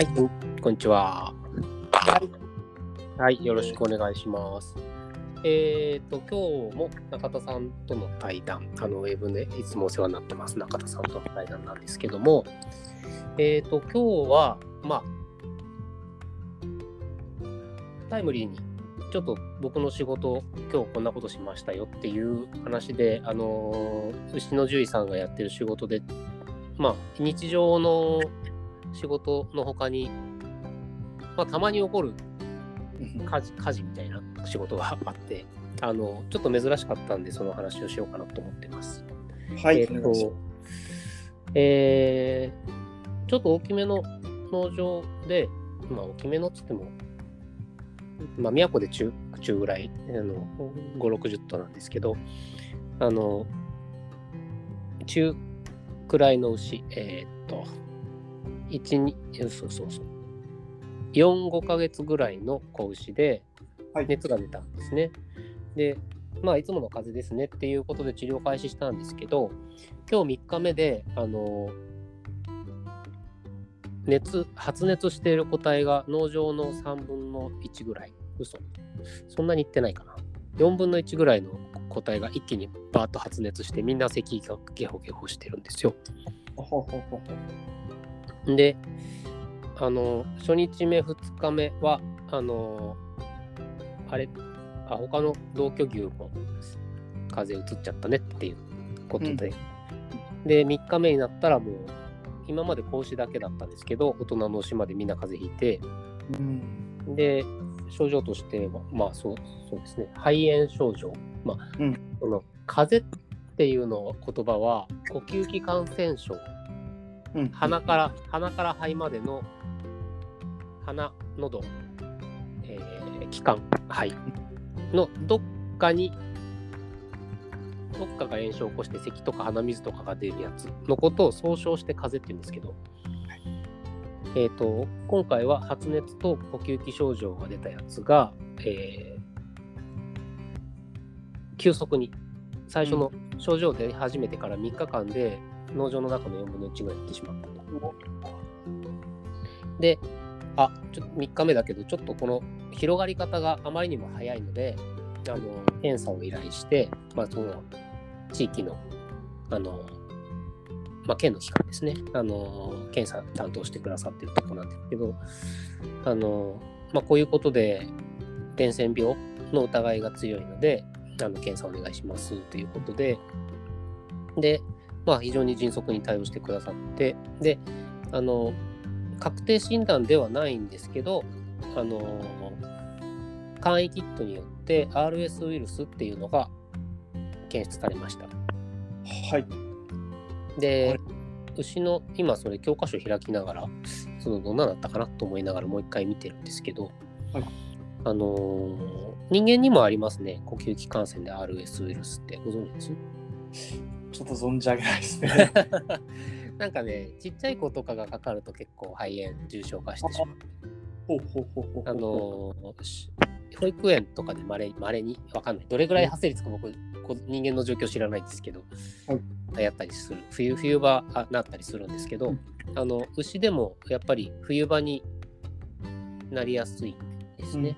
はい、こんにちは。はい。はい、よろしくお願いします。えっ、と、今日も中田さんとの対談、あの、ウェブでいつもお世話になってます、中田さんとの対談なんですけども、えっ、と、今日は、まあ、タイムリーに、ちょっと僕の仕事、今日こんなことしましたよっていう話で、あのー牛の獣医さんがやってる仕事で、まあ、日常の仕事の他に、まあ、たまに起こる家事家事みたいな仕事があって、あの、ちょっと珍しかったんで、その話をしようかなと思ってます。はい。えっ、と、えーちょっと大きめの農場で、まあ大きめのっつっても、まあ宮古で中中ぐらい、あの5、60頭なんですけど、あの、中くらいの牛、えーっと、1、2、えそうそうそう、4、5ヶ月ぐらいの子牛ではい熱が出たんですね。で、まあ、いつもの風邪ですねっていうことで治療開始したんですけど、今日3日目で、あの、熱、発熱している個体が農場の3分の1ぐらい、嘘。そんなにいってないかな。4分の1ぐらいの個体が一気にバーッと発熱して、みんな咳がゲホゲホしてるんですよ。ほほほほほで、あの、初日目、2日目は、あの、あれ、あ他の同居牛も風邪うつっちゃったねっていうことで、で、3日目になったらもう、今まで子牛だけだったんですけど、大人の牛までみんな風邪ひいて、うん。で、症状としては、まあそうそうですね、肺炎症状。まあ、うん。その風邪っていうの言葉は、呼吸器感染症うん。鼻から鼻から肺までの鼻喉、えー気管肺のどっかにどっかが炎症を起こして咳とか鼻水とかが出るやつのことを総称して風邪って言うんですけど、えっ、と今回は発熱と呼吸器症状が出たやつが、えー急速に最初の症状出始めてから3日間で農場の中の4分の1ぐらいいってしまったと。で、あ、ちょっと3日目だけど、ちょっとこの広がり方があまりにも早いので、あの、検査を依頼して、まあ、その、地域の、あの、まあ、県の機関ですね、あの、検査担当してくださってるとこなんですけど、あの、まあ、こういうことで、伝染病の疑いが強いので、あの、検査お願いしますということで、で、まあ、非常に迅速に対応してくださって、で、あの、確定診断ではないんですけど、あの、簡易キットによって RS ウイルスっていうのが検出されました。はい。で、はい。牛の、今それ教科書開きながら、そのどんなだったかなと思いながらもう一回見てるんですけど、はい。あのー人間にもありますね、呼吸器感染で RS ウイルスって。ご存知です？ちょっと存じ上げないですね。なんかね、ちっちゃい子とかがかかると結構肺炎、重症化してしまう。ほうほうほうほう。あの保育園とかでまれまれに、わかんない。どれぐらい発生率か僕、こ人間の状況知らないんですけど、流行ったりする。冬冬場あなったりするんですけど、うんあの牛でもやっぱり冬場になりやすいですね。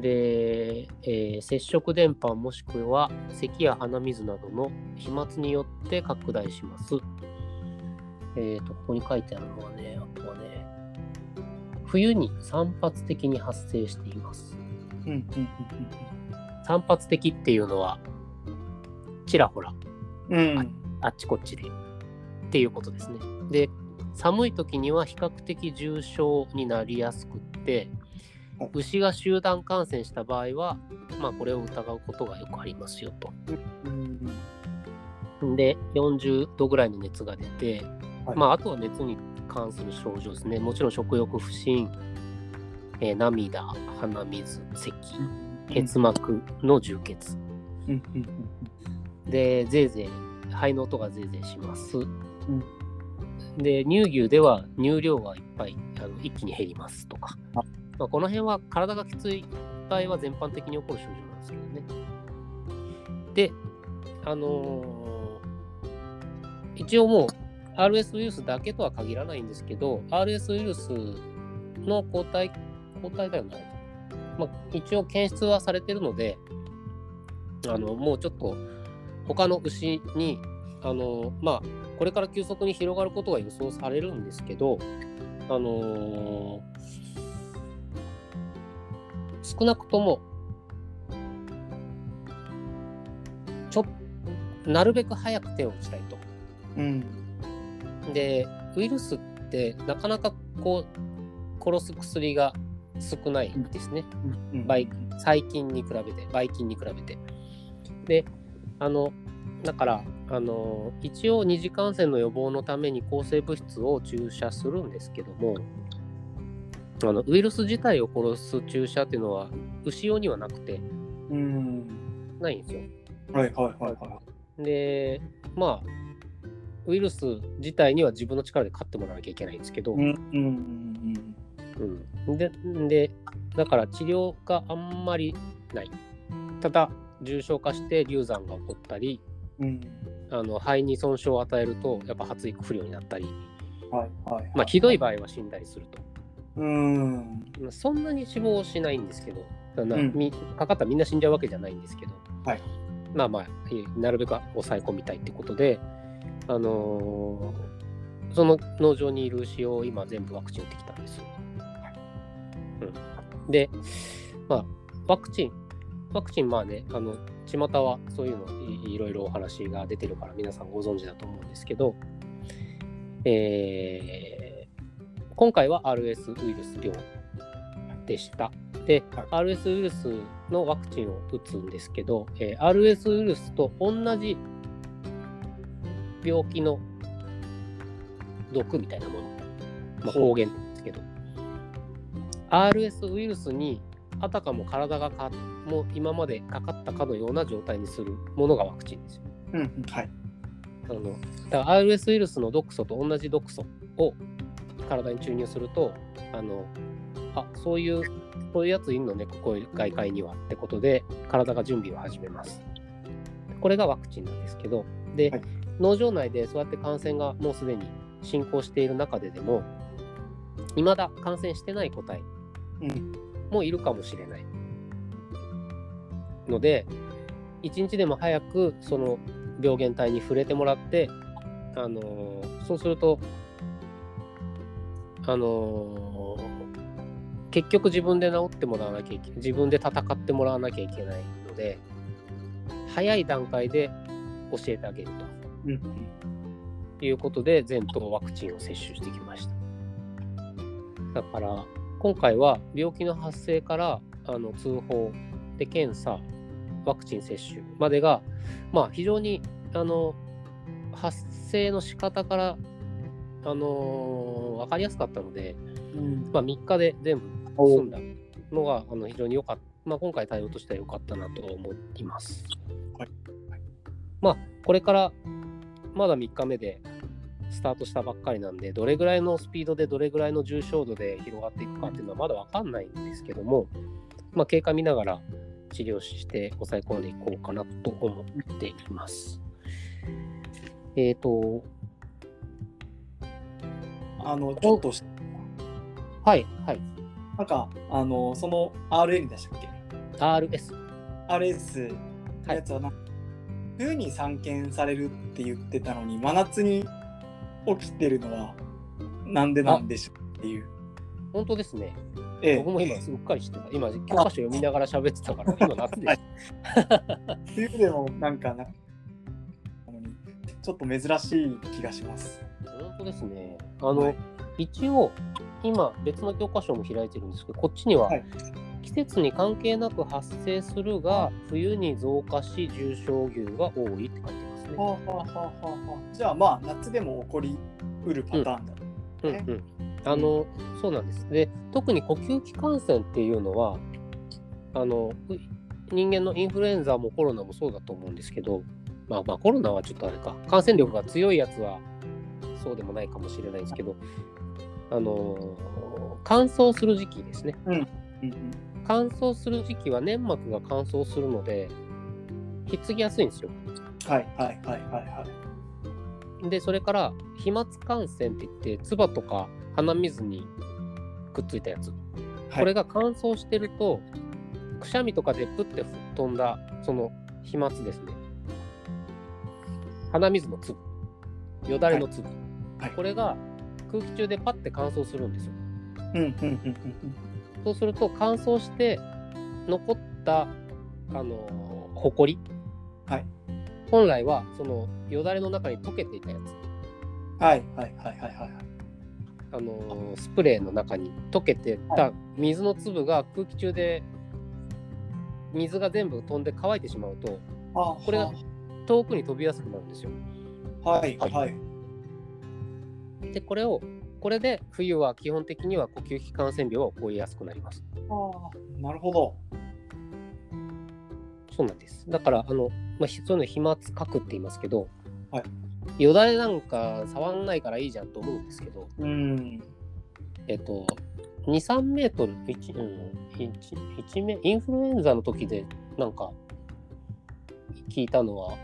で、えー接触伝播もしくは咳や鼻水などの飛沫によって拡大します。えっ、と、ここに書いてあるのはね、あとはね、冬に散発的に発生しています。散発的っていうのは、ちらほら。うん。あっちこっちでっていうことですね。で、寒い時には比較的重症になりやすくってはい、牛が集団感染した場合は、まあ、これを疑うことがよくありますよと。うん。で、40度ぐらいの熱が出て、はい。まあ、あとは熱に関する症状ですね。もちろん食欲不振、えー涙、鼻水、咳、結膜の充血。うん。うん。で、ぜいぜい、肺の音がぜいぜいします。で、乳牛では乳量がいっぱいあの一気に減りますとか。あまあ、この辺は体がきつい場合は全般的に起こる症状なんですけどね。で、あのー一応もう RS ウイルスだけとは限らないんですけど、RS ウイルスの抗体、抗体だよね。まあ、一応検出はされてるので、あのもうちょっと他の牛に、あのまあ、これから急速に広がることが予想されるんですけど、あのー少なくとも、ちょなるべく早く手を打ちたいと。うん。で、ウイルスってなかなかこう、殺す薬が少ないですね。うん細菌に比べて、ばい菌に比べて。で、あの、だから、あの、一応二次感染の予防のために抗生物質を注射するんですけども、あのウイルス自体を殺す注射っていうのは牛用にはなくてうん。ないんですよ。はいはいはいはで、まあ、ウイルス自体には自分の力で勝ってもらわなきゃいけないんですけど、い。うんうんうん、ででだから治療があんまりないただ重症化して流産が起こったりうんうん。あの肺に損傷を与えるとやっぱ発育不良になったり、はいはい。まあ、ひどい場合は死んだりすると。うん。まあそんなに死亡しないんですけどだなうん。みかかったらみんな死んじゃうわけじゃないんですけど、はい。まあまあえなるべく抑え込みたいってことで、あのーその農場にいる牛を今全部ワクチン打ってきたんです。よ。うん、で、まあ、ワクチン、ワクチン、まあね、あの、巷はそういうのいいろいろお話が出てるから皆さんご存知だと思うんですけど、えー今回は RS ウイルス病でした。で、RS ウイルスのワクチンを打つんですけど、えー RS ウイルスと同じ病気の毒みたいなもの、まあ、なんですけど、RS ウイルスにあたかも体がかもう今までかかったかのような状態にするものがワクチンですよ。うんうん。はい。あのだから RS ウイルスの毒素と同じ毒素を体に注入すると、あのあそういう、そういうやついんのね、こういう外界にはってことで、体が準備を始めます。これがワクチンなんですけど、で、はい農場内でそうやって感染がもうすでに進行している中ででも、未だ感染してない個体うん。もいるかもしれない。ので、一日でも早くその病原体に触れてもらって、あのーそうすると、あのー結局自分で治ってもらわなきゃいけ自分で戦ってもらわなきゃいけないので、早い段階で教えてあげる。ということで、全頭ワクチンを接種してきました。だから、今回は病気の発生からあの通報で検査、ワクチン接種までが、まあ、非常にあの発生の仕方から、あの分かりやすかったので、うん。まあ、3日で全部お済んだのがあの非常に良かった、まあ、今回対応としては良かったなと思います。はいまあ、これからまだ3日目でスタートしたばっかりなんで、どれぐらいのスピードでどれぐらいの重症度で広がっていくかっていうのはまだ分かんないんですけども、まあ、経過見ながら治療して抑え込んでいこうかなと思っています。えっ、と、あの、ちょっとし、はい、はい、なんか、あの、その RN でしたっけ？RS。RS のやつはな、冬に散見されるって言ってたのに、真夏に起きてるのは、なんでなんでしょうっていう。本当ですね。ええ僕も今すっかりしてた。今、教科書読みながら喋ってたから、今夏です。冬でもなんかな、ちょっと珍しい気がします。本当ですね。あの、はい一応、今、別の教科書も開いてるんですけど、こっちには、はい季節に関係なく発生するが、冬に増加し、重症牛が多いって書いてますね。はあはあはあじゃあまあ、夏でも起こりうるパターンだ。うんうん。あの、そうなんです。で、特に呼吸器感染っていうのは、あの、う人間のインフルエンザもコロナもそうだと思うんですけど、まあまあコロナはちょっとあれか、感染力が強いやつはそうでもないかもしれないですけど、あの、乾燥する時期ですね。うんうん乾燥する時期は粘膜が乾燥するので、ひっつきやすいんですよ。はいはいはいはいはい。で、それから飛沫感染って言って、唾とか鼻水にくっついたやつ。はいこれが乾燥してると、くしゃみとかでプッて飛んだ、その飛沫ですね。鼻水の粒、よだれの粒。はいこれが空気中でパッて乾燥するんですよ。うんうんうんうんそうすると乾燥して残った、あのー、ほこり、はい本来はそのよだれの中に溶けていたやつ、うん。はいはいはいはいはい。あのースプレーの中に溶けてた水の粒が空気中で水が全部飛んで乾いてしまうとあこれが遠くに飛びやすくなるんですよ。はいはい。でこれをこれで冬は基本的には呼吸器感染病は起こりやすくなります。ああ、なるほど。そうなんです。だから、あの、まあ、ひそういうの飛沫かくって言いますけど、はいよだれなんか触んないからいいじゃんと思うんですけど、うん。えっと、2、3メートル、1、うん、1、1メインフルエンザの時で、なんか、聞いたのは、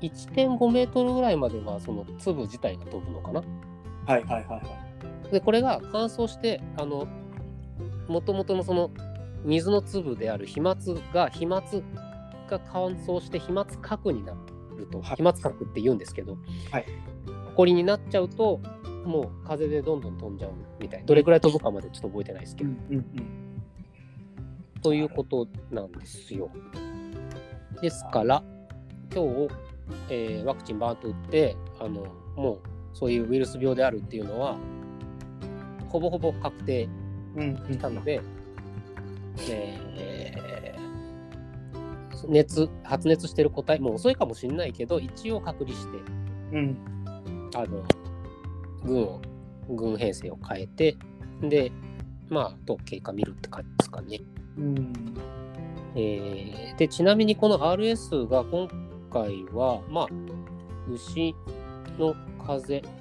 1.5メートルぐらいまでは、その粒自体が飛ぶのかな？はいはいはいはい。で、これが乾燥して、あの、もともとのその水の粒である飛沫が、飛沫が乾燥して飛沫核になると、はい飛沫核って言うんですけど、はい埃になっちゃうと、もう風でどんどん飛んじゃうみたい。どれくらい飛ぶかまでちょっと覚えてないですけど、うんうんということなんですよ。ですから、今日、えーワクチンバーンと打って、あの、もうそういうウイルス病であるっていうのは、ほぼほぼ確定うん。うんうん。したので、えー熱発熱してる個体もう遅いかもしれないけど一応隔離してうん。あの軍を軍編成を変えてでまあと経過見るって感じですかね。うん。えーでちなみにこの RS が今回はまあ牛の風邪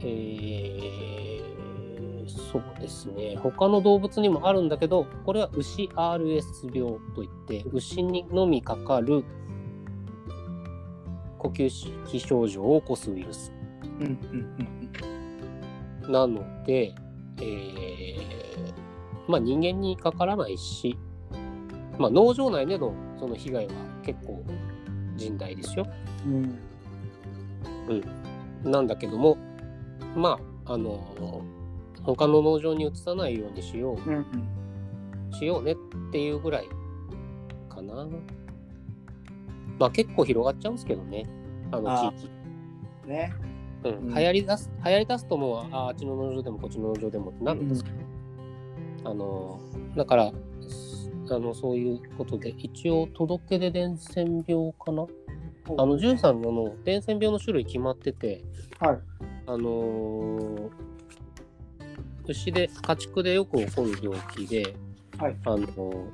えーそうですね他の動物にもあるんだけどこれは牛 RS 病といって牛にのみかかる呼吸器症状を起こすウイルスうんうんうんなので、えーまあ人間にかからないし、まあ農場内でのその被害は結構甚大ですよ。うん。なんだけども、まあ、あの、他の農場に移さないようにしようんうん。う、しようねっていうぐらいかな。まあ結構広がっちゃうんですけどね、あのあ地域。ね。うん、うん流行り出す、流行り出すともう、ああ、あっちの農場でもこっちの農場でもってなるんですけど、あの、だから、すあの、そういうことで、一応、届け出伝染病かなあの、13のの伝染病の種類決まってて、はい。あのー牛で、家畜でよく起こる病気で、はいあのー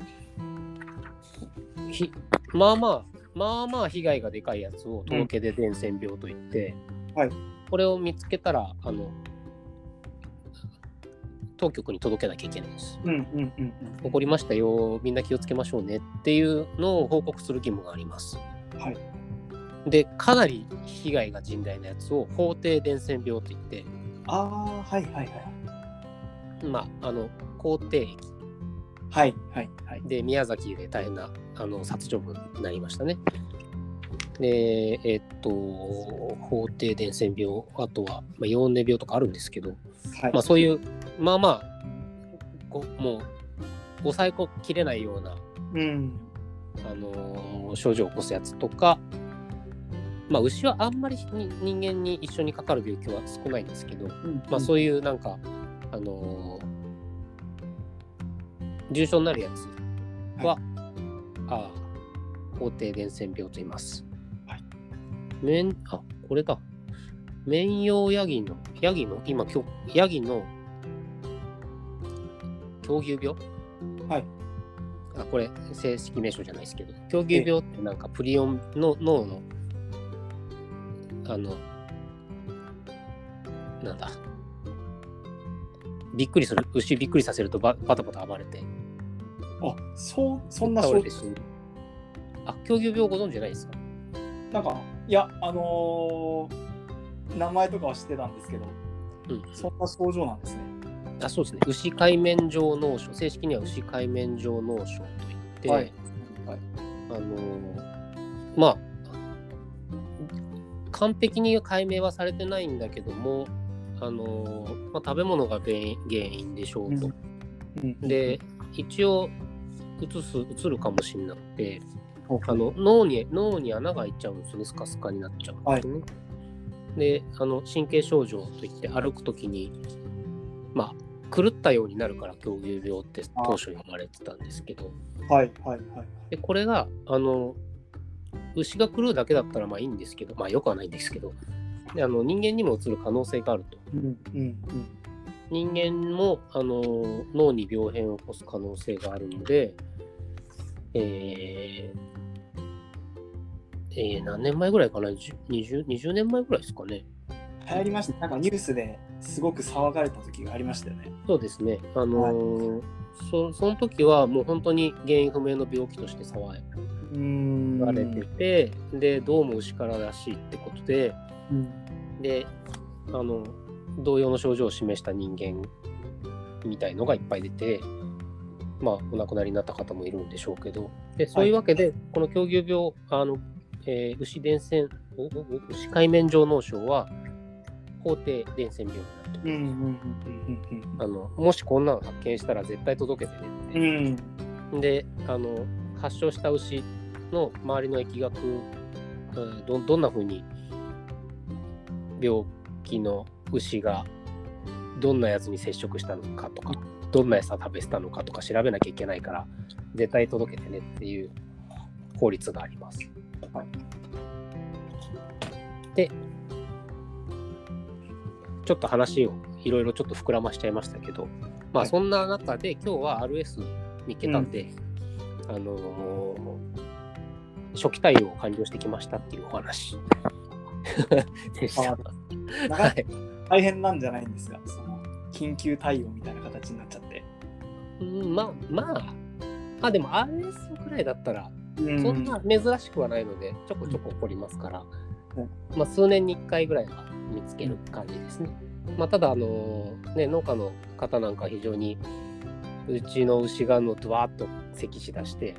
ひまあまあ、まあまあ被害がでかいやつを届け出伝染病といって、はいこれを見つけたら、あの、当局に届けなきゃいけないです。うんうんうんうん。起こりましたよ、みんな気をつけましょうねっていうのを報告する義務があります。はい。で、かなり被害が甚大なやつを法定伝染病といって、ああ、はいはいはい。まあ、あの、口蹄疫はいはいはい。で、宮崎で大変なあの殺処分になりましたね。で、えっと、法定伝染病、あとは、まあ、ヨーネ病とかあるんですけど、はい。まあ、そういう、まあまあ、こもう、抑えきれないような、うん。あのー症状を起こすやつとか、まあ、牛はあんまりに人間に一緒にかかる病気は少ないんですけど、まあ、そういうなんか、あのー重症になるやつは、ああ法定伝染病と言います。はい。面あこれだ。綿羊ヤギの、ヤギの、今、きょヤギの狂牛病？はい。あ、これ、正式名称じゃないですけど、狂牛病ってなんかプリオンの脳の、あの、なんだ、びっくりする、牛びっくりさせるとババタバタ暴れて、あ、そう、そんな症倒れて死ぬ。あ、狂牛病ご存知ないですか？なんか、いや、あのー名前とかは知ってたんですけど、うん、そんな症状なんですね。あそうですね。牛海綿状脳症、正式には牛海綿状脳症といって、はい。はい。あのーまあ、完璧に解明はされてないんだけども、あのーまあ、食べ物が原因でしょうと。うん、で、一応、移す、移るかもしれなくて、あの脳に脳に穴が開いちゃうんですよね、スカスカになっちゃうんですよね。で、あの神経症状といって歩くときに、まあ、狂ったようになるから狂牛病って当初呼ばれてたんですけど、はいはいはい。でこれが、あの、牛が狂うだけだったらまあいいんですけど、まあよくはないんですけど、であの人間にも移る可能性があると。うんうん人間もあの脳に病変を起こす可能性があるので、えーえー何年前ぐらいかな？20, 20年前ぐらいですかね。流行りました。なんかニュースですごく騒がれた時がありましたよね。そうですね。あのーそその時はもう本当に原因不明の病気として騒がれてて、で、どうも牛かららしいってことで、うんで、あの、同様の症状を示した人間みたいのがいっぱい出て、まあ、お亡くなりになった方もいるんでしょうけど、でそういうわけで、この狂牛病、あのえー牛伝染、牛海綿状脳症は、法定伝染病になってます。もしこんなの発見したら絶対届けてねって。うん。うんであの発症した牛の周りの疫学、うんどどんな風に病気の牛がどんなやつに接触したのかとかどんな餌食べてたのかとか調べなきゃいけないから絶対届けてねっていう法律があります。はいでちょっと話をいろいろちょっと膨らましちゃいましたけどまあはいそんな中で今日は RS 見っけたんで、あのー初期対応を完了してきましたっていうお話でした。あなかなかはい、大変なんじゃないんですか？その緊急対応みたいな形になっちゃって。うんまあまあまあでも RS くらいだったらうそんな珍しくはないのでちょこちょこ起こりますから、うんまあ数年に1回ぐらいは見つける感じですね。まあただあのーね農家の方なんかは非常にうちの牛がのドワーッと咳しだして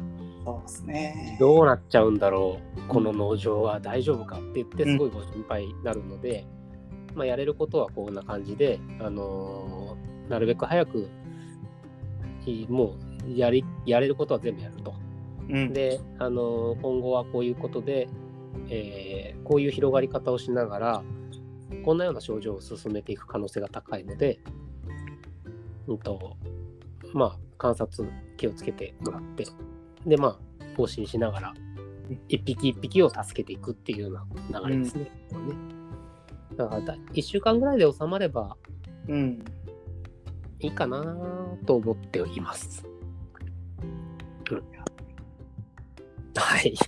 そうですね。どうなっちゃうんだろうこの農場は大丈夫かって言ってすごいご心配になるので、まあ、やれることはこんな感じで、あのーなるべく早くいもうやりやれることは全部やると。うん、で、あのー今後はこういうことで、えーこういう広がり方をしながらこんなような症状を進めていく可能性が高いので、うんとまあ、観察気をつけてもらってでまあ方針しながらうん一匹一匹を助けていくっていうような流れですね。これねだからだ1週間ぐらいで収まればうん。いいかなと思っています。うんはい。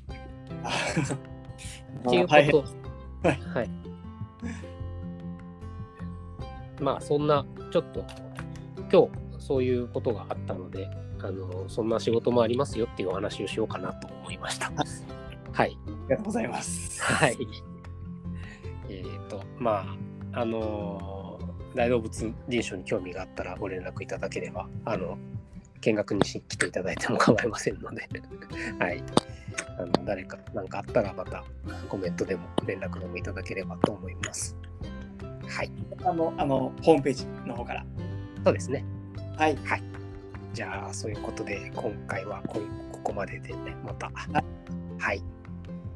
っていうこと。はいはい。まあそんなちょっと今日そういうことがあったので、あのそんな仕事もありますよっていうお話をしようかなと思いました。はい。ありがとうございます。はい。えっ、と、まあ、あのー大動物臨床に興味があったらご連絡いただければ、あの、見学にし来ていただいても構いませんので、はい。あの誰か何かあったらまたコメントでも連絡でもいただければと思います。はい。あの、あの、ホームページの方から。そうですね。はい。じゃあ、そういうことで、今回はこここまででね、また。はい。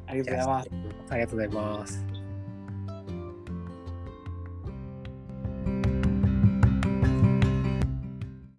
ありがとうございます。ありがとうございます。